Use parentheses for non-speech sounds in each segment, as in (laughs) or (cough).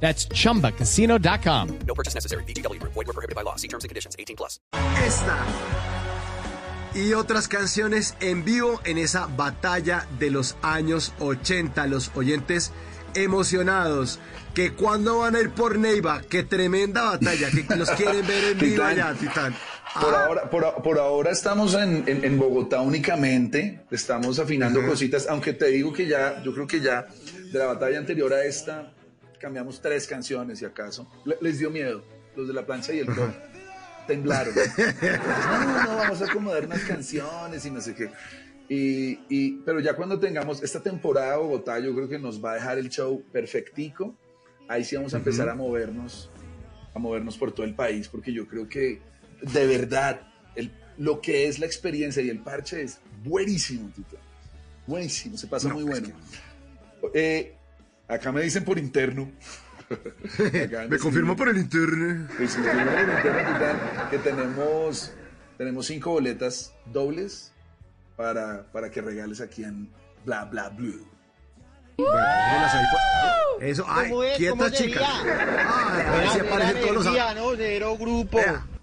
That's chumbacasino.com. No purchase necessary. BGW. Void were prohibited by law. See terms and conditions. 18 plus. Esta y otras canciones en vivo en esa batalla de los años 80. Los oyentes emocionados. Que cuando van a ir por Neiva, qué tremenda batalla, que los (laughs) quieren ver en vivo allá, Titán. Por, Ah, ahora, por, por ahora estamos en, en- en Bogotá únicamente, estamos afinando cositas, aunque te digo que ya, yo creo que ya de la batalla anterior a esta, cambiamos tres canciones, si acaso. Le- les dio miedo, los de la plancha y el top. Temblaron. (laughs) No, no, vamos a acomodar unas canciones y no sé qué. Y, y- pero ya cuando tengamos esta temporada Bogotá, yo creo que nos va a dejar el show perfectico. Ahí sí vamos a empezar a movernos, a movernos por todo el país, porque yo creo que de verdad el- lo que es la experiencia y el parche es buenísimo, Tito. Buenísimo, se pasa No, muy bueno. Eh, acá me dicen por interno. (laughs) Acá me confirmó por el internet. pues, me confirmó por interno, Titán, que tenemos, tenemos cinco boletas dobles para, para que regales aquí en Bla Bla Blue. Bueno, pues. Eso, ay, ¿Cómo es? quieta ¿Cómo chica. sería? Ay, a ver si aparecen todos los amigos. ¿no? Cero grupo.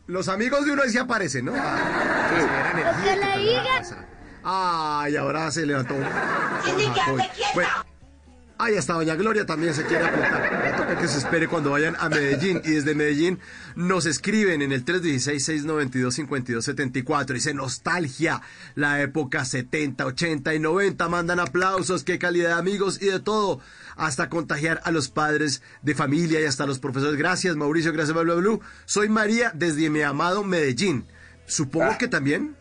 los amigos de uno ahí sí aparecen, ¿no? Ah, se ve la casa. Ay, ahora se levantó. Hoy. Bueno, Ay, hasta Doña Gloria también se quiere apuntar. Va a tocar que se espere cuando vayan a Medellín. Y desde Medellín nos escriben en el 316-692-5274. Dice nostalgia, la época 70, 80 y 90. Mandan aplausos, qué calidad de amigos y de todo. Hasta contagiar a los padres de familia y hasta los profesores. Gracias, Mauricio, gracias, bla, bla, bla. Soy María desde mi amado Medellín. Supongo Ah. que también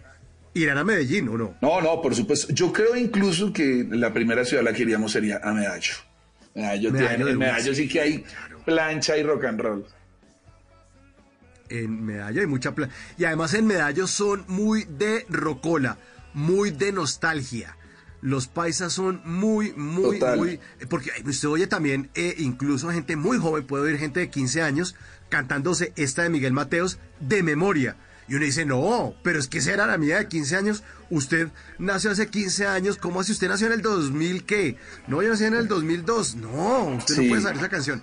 irán a Medellín, ¿o no? No, no, por supuesto. Yo creo incluso que la primera ciudad la queríamos sería a Medallo. Medallo, Medallo tiene- en Medallo sí que hay plancha y rock and roll. En Medallo hay mucha plata. Y además en Medallo son muy de rocola, muy de nostalgia. Los paisas son muy, muy, Total. muy... Porque usted oye también, eh, incluso gente muy joven, puede oír gente de 15 años cantándose esta de Miguel Mateos de memoria. Y uno dice, no, pero es que esa era la mía de 15 años. Usted nació hace 15 años. ¿Cómo así usted nació en el 2000 qué? No, yo nací en el 2002. No, usted Sí. no puede saber esa canción.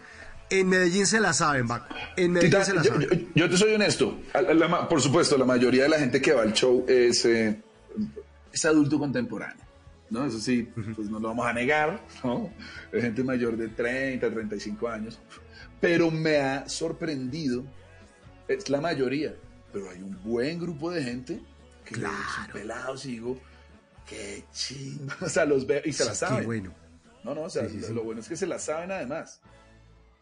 En Medellín se la saben, Baco. En Medellín Tita, se la yo, saben. yo- yo te soy honesto. La ma- por supuesto, la mayoría de la gente que va al show es, eh, es adulto contemporáneo. ¿no? Eso sí, pues no lo vamos a negar. ¿no? Es gente mayor de 30, 35 años. Pero me ha sorprendido, es la mayoría, pero hay un buen grupo de gente que Claro. son pelados y digo, qué chingón. (laughs) O sea, los veo y se la Sí, qué saben. bueno. No, no, o sea, Sí, sí, lo bueno es que se la saben además.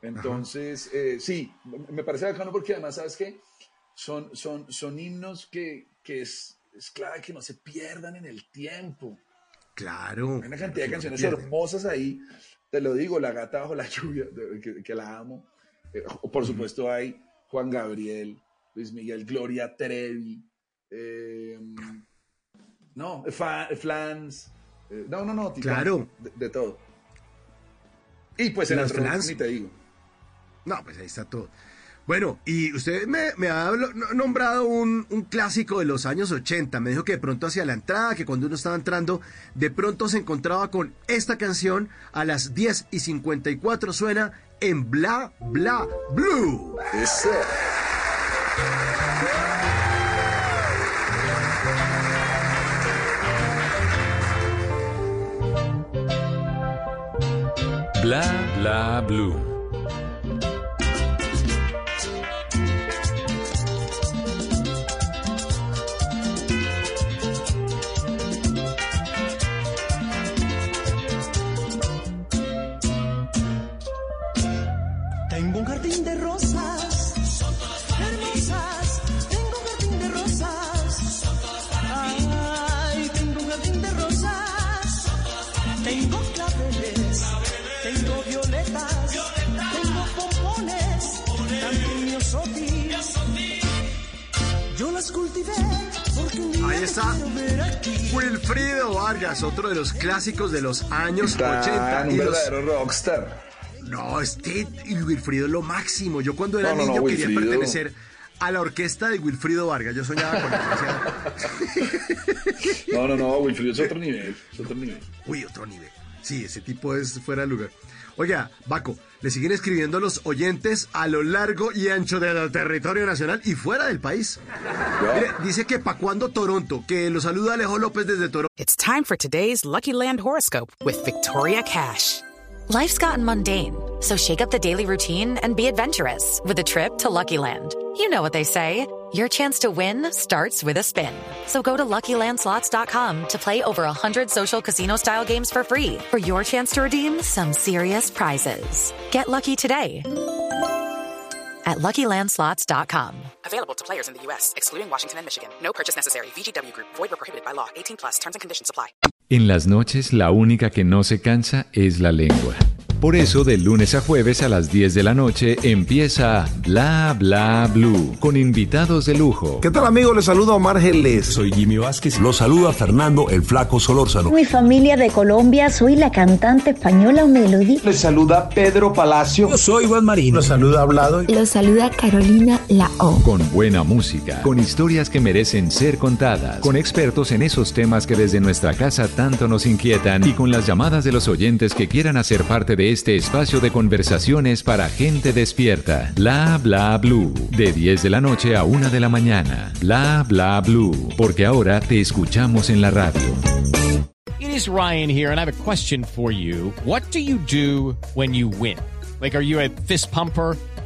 Entonces, eh, sí, me parece bacano porque además, ¿sabes qué? Son, son, son himnos que, que es, es clave que no se pierdan en el tiempo. Claro. Hay una cantidad de no canciones hermosas ahí. Te lo digo, La gata bajo la (laughs) lluvia, que, que la amo. Eh, por supuesto hay Juan Gabriel, Luis Miguel, Gloria Trevi. eh, no, Fa- Flans. eh, no, no, no. Claro. De, de todo. Y pues en Las Flans. ni te digo. No, pues ahí está todo. Bueno, y usted me, me ha nombrado un, un clásico de los años 80. Me dijo que de pronto hacia la entrada, que cuando uno estaba entrando, de pronto se encontraba con esta canción a las 10 y 54 suena en Bla Bla Blue. Eso. Bla bla blue. Está. Wilfrido Vargas, otro de los clásicos de los años Está 80. un y los- verdadero rockstar. No, este Wilfrido es lo máximo. Yo cuando era No, no, no, niño quería Wilfrido. pertenecer a la orquesta de Wilfrido Vargas. Yo soñaba con eso. No, no, no, Wilfrido es otro nivel. Es otro nivel. Uy, otro nivel. Sí, ese tipo es fuera de lugar. Oiga, Baco, le siguen escribiendo los oyentes a lo largo y ancho del territorio nacional y fuera del país. Mire, dice que pa' cuando Toronto, que lo saluda Alejo López desde Toronto. It's time for today's Lucky Land horoscope with Victoria Cash. Life's gotten mundane, so shake up the daily routine and be adventurous with a trip to Lucky Land. You know what they say. Your chance to win starts with a spin. So go to LuckyLandSlots.com to play over 100 social casino-style games for free for your chance to redeem some serious prizes. Get lucky today at LuckyLandSlots.com. Available to players in the U.S., excluding Washington and Michigan. No purchase necessary. VGW Group, void or prohibited by law. 18 plus terms and conditions apply. En las noches la única que no se cansa es la lengua. Por eso de lunes a jueves a las 10 de la noche empieza Bla Bla Blue con invitados de lujo. ¿Qué tal amigos? Les saludo a Omar Geles. Soy Jimmy Vázquez. Los saluda Fernando el Flaco Solórzano. Mi familia de Colombia, soy la cantante española Melody. Les saluda Pedro Palacio. Yo soy Iván Marino. Los saluda Hablado. Los saluda Carolina La O. Con buena música, con historias que merecen ser contadas, con expertos en esos temas que desde nuestra casa tanto nos inquietan y con las llamadas de los oyentes que quieran hacer parte de este espacio de conversaciones para gente despierta. Bla Bla Blue, de 10 de la noche a 1 de la mañana. Bla Bla Blue, porque ahora te escuchamos en la radio. It is Ryan here, and I have a question for you. What do you do when you win? Like, are you a fist pumper?